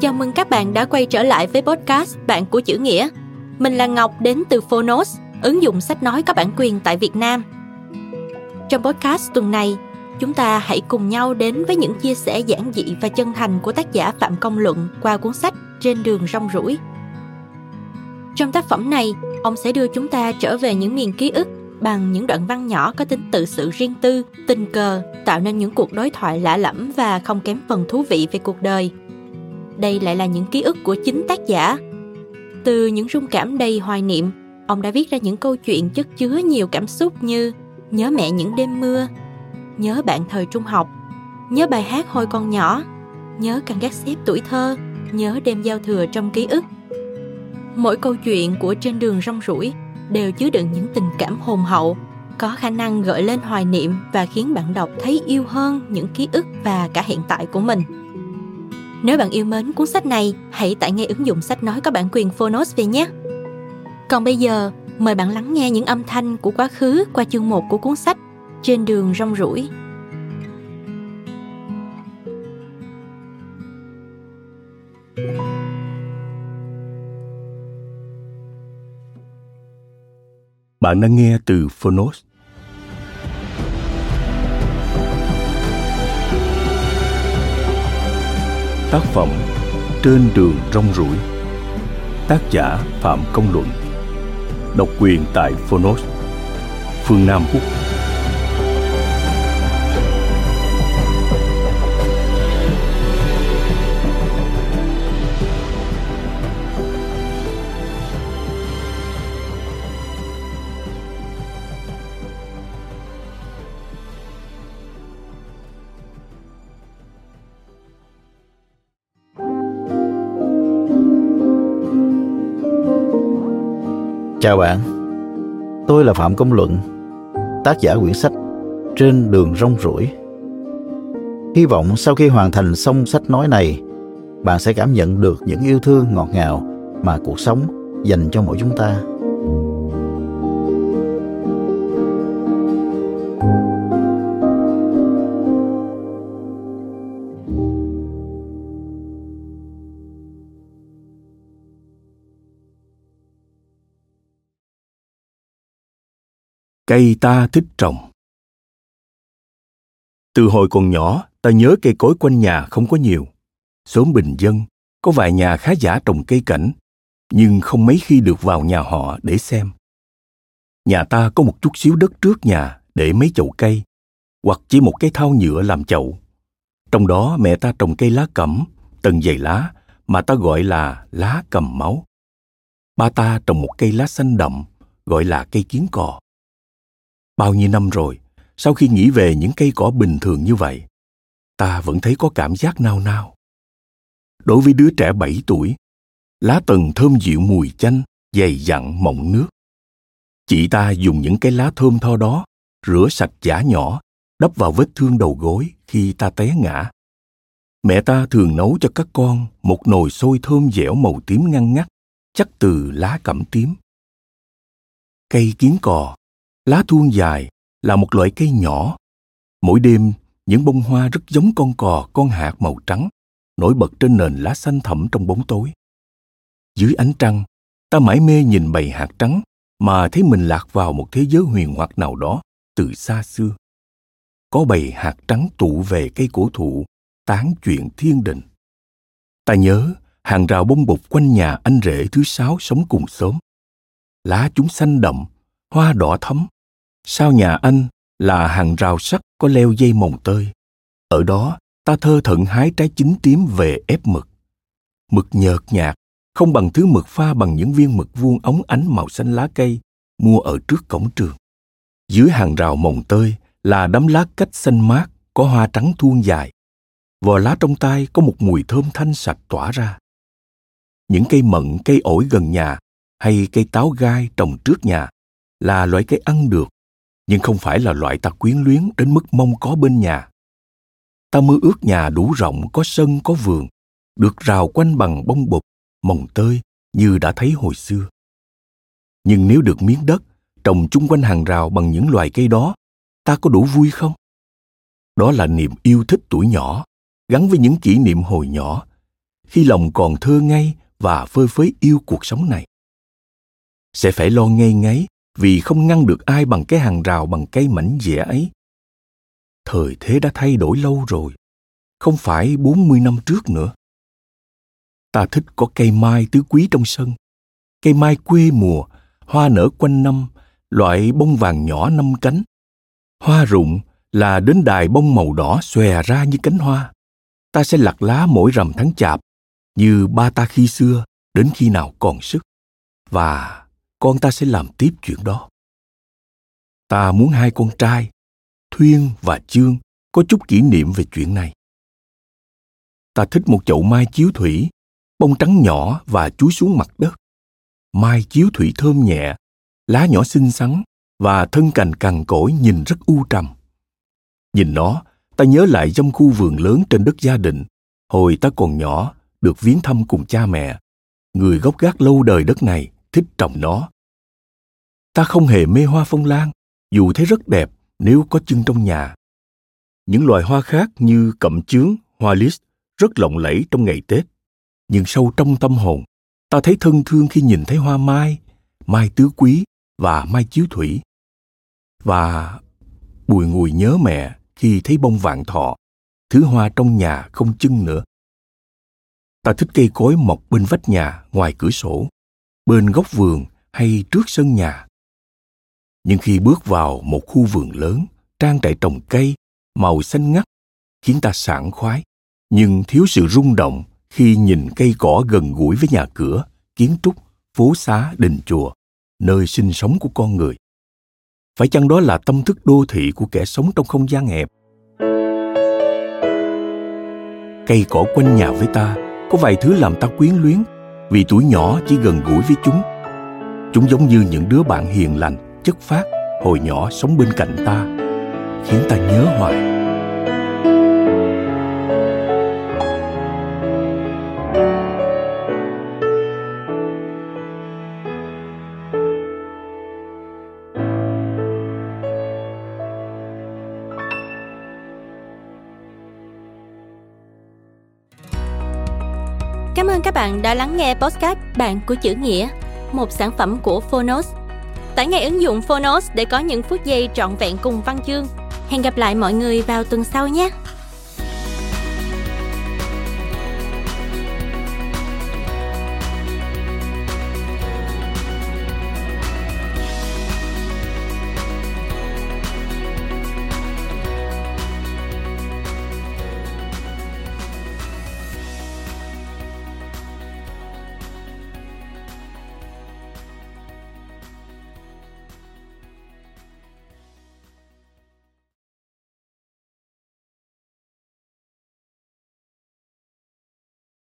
Chào mừng các bạn đã quay trở lại với podcast Bạn của chữ nghĩa. Mình là Ngọc đến từ Phonos, ứng dụng sách nói có bản quyền tại Việt Nam. Trong podcast tuần này, chúng ta hãy cùng nhau đến với những chia sẻ giản dị và chân thành của tác giả Phạm Công Luận qua cuốn sách Trên đường rong ruổi. Trong tác phẩm này, ông sẽ đưa chúng ta trở về những miền ký ức bằng những đoạn văn nhỏ có tính tự sự riêng tư, tình cờ, tạo nên những cuộc đối thoại lạ lẫm và không kém phần thú vị về cuộc đời. Đây lại là những ký ức của chính tác giả. Từ những rung cảm đầy hoài niệm, ông đã viết ra những câu chuyện chất chứa nhiều cảm xúc như nhớ mẹ những đêm mưa, nhớ bạn thời trung học, nhớ bài hát hồi còn nhỏ, nhớ căn gác xếp tuổi thơ, nhớ đêm giao thừa trong ký ức. Mỗi câu chuyện của trên đường rong ruổi đều chứa đựng những tình cảm hồn hậu, có khả năng gợi lên hoài niệm và khiến bạn đọc thấy yêu hơn những ký ức và cả hiện tại của mình. Nếu bạn yêu mến cuốn sách này, hãy tải ngay ứng dụng sách nói có bản quyền Phonos về nhé. Còn bây giờ, mời bạn lắng nghe những âm thanh của quá khứ qua chương 1 của cuốn sách Trên đường rong ruổi. Bạn đang nghe từ Phonos. Tác phẩm Trên đường rong ruổi. Tác giả Phạm Công Luận. Độc quyền tại Phonos, Phương Nam úc Chào bạn, tôi là Phạm Công Luận, tác giả quyển sách Trên đường rong ruổi. Hy vọng sau khi hoàn thành xong sách nói này, bạn sẽ cảm nhận được những yêu thương ngọt ngào mà cuộc sống dành cho mỗi chúng ta. Cây ta thích trồng Từ hồi còn nhỏ, ta nhớ cây cối quanh nhà không có nhiều. Xóm bình dân, có vài nhà khá giả trồng cây cảnh, nhưng không mấy khi được vào nhà họ để xem. Nhà ta có một chút xíu đất trước nhà để mấy chậu cây, hoặc chỉ một cái thau nhựa làm chậu. Trong đó mẹ ta trồng cây lá cẩm, tầng dày lá, mà ta gọi là lá cầm máu. Ba ta trồng một cây lá xanh đậm, gọi là cây kiến cò. Bao nhiêu năm rồi, sau khi nghĩ về những cây cỏ bình thường như vậy, ta vẫn thấy có cảm giác nao nao. Đối với đứa trẻ 7 tuổi, lá tần thơm dịu mùi chanh, dày dặn mọng nước. Chị ta dùng những cái lá thơm tho đó rửa sạch giả nhỏ, đắp vào vết thương đầu gối khi ta té ngã. Mẹ ta thường nấu cho các con một nồi sôi thơm dẻo màu tím ngăn ngắt, chắc từ lá cẩm tím. Cây kiến cò Lá thuôn dài là một loại cây nhỏ. Mỗi đêm, những bông hoa rất giống con cò con hạt màu trắng, nổi bật trên nền lá xanh thẳm trong bóng tối. Dưới ánh trăng, ta mãi mê nhìn bầy hạt trắng mà thấy mình lạc vào một thế giới huyền hoặc nào đó từ xa xưa. Có bầy hạt trắng tụ về cây cổ thụ, tán chuyện thiên đình. Ta nhớ hàng rào bông bụt quanh nhà anh rể thứ sáu sống cùng xóm. Lá chúng xanh đậm, hoa đỏ thắm, sau nhà anh là hàng rào sắt có leo dây mồng tơi. Ở đó, ta thơ thận hái trái chín tím về ép mực. Mực nhợt nhạt, không bằng thứ mực pha bằng những viên mực vuông ống ánh màu xanh lá cây mua ở trước cổng trường. Dưới hàng rào mồng tơi là đám lá cách xanh mát có hoa trắng thuôn dài. Vò lá trong tay có một mùi thơm thanh sạch tỏa ra. Những cây mận, cây ổi gần nhà hay cây táo gai trồng trước nhà là loại cây ăn được nhưng không phải là loại ta quyến luyến đến mức mong có bên nhà. Ta mơ ước nhà đủ rộng, có sân, có vườn, được rào quanh bằng bông bột, mồng tơi như đã thấy hồi xưa. Nhưng nếu được miếng đất trồng chung quanh hàng rào bằng những loài cây đó, ta có đủ vui không? Đó là niềm yêu thích tuổi nhỏ, gắn với những kỷ niệm hồi nhỏ khi lòng còn thơ ngây và phơi phới yêu cuộc sống này sẽ phải lo ngay ngáy vì không ngăn được ai bằng cái hàng rào bằng cây mảnh dẻ ấy. Thời thế đã thay đổi lâu rồi, không phải 40 năm trước nữa. Ta thích có cây mai tứ quý trong sân, cây mai quê mùa, hoa nở quanh năm, loại bông vàng nhỏ năm cánh. Hoa rụng là đến đài bông màu đỏ xòe ra như cánh hoa. Ta sẽ lặt lá mỗi rằm tháng chạp, như ba ta khi xưa, đến khi nào còn sức. Và con ta sẽ làm tiếp chuyện đó. Ta muốn hai con trai, thuyên và chương, có chút kỷ niệm về chuyện này. Ta thích một chậu mai chiếu thủy, bông trắng nhỏ và chúi xuống mặt đất. Mai chiếu thủy thơm nhẹ, lá nhỏ xinh xắn và thân cành cằn cỗi nhìn rất u trầm. Nhìn nó, ta nhớ lại trong khu vườn lớn trên đất gia đình hồi ta còn nhỏ, được viếng thăm cùng cha mẹ. Người gốc gác lâu đời đất này thích trồng nó ta không hề mê hoa phong lan, dù thấy rất đẹp nếu có chân trong nhà. Những loài hoa khác như cẩm chướng, hoa list rất lộng lẫy trong ngày tết. Nhưng sâu trong tâm hồn, ta thấy thân thương khi nhìn thấy hoa mai mai tứ quý và mai chiếu thủy. Và bùi ngùi nhớ mẹ khi thấy bông vạn thọ, thứ hoa trong nhà không chân nữa. Ta thích cây cối mọc bên vách nhà ngoài cửa sổ, bên góc vườn hay trước sân nhà nhưng khi bước vào một khu vườn lớn, trang trại trồng cây, màu xanh ngắt, khiến ta sảng khoái. Nhưng thiếu sự rung động khi nhìn cây cỏ gần gũi với nhà cửa, kiến trúc, phố xá, đình chùa, nơi sinh sống của con người. Phải chăng đó là tâm thức đô thị của kẻ sống trong không gian hẹp? Cây cỏ quanh nhà với ta, có vài thứ làm ta quyến luyến, vì tuổi nhỏ chỉ gần gũi với chúng. Chúng giống như những đứa bạn hiền lành chất phát hồi nhỏ sống bên cạnh ta khiến ta nhớ hoài Cảm ơn các bạn đã lắng nghe podcast Bạn của chữ nghĩa, một sản phẩm của Phonos. Tải ngay ứng dụng Phonos để có những phút giây trọn vẹn cùng văn chương. Hẹn gặp lại mọi người vào tuần sau nhé!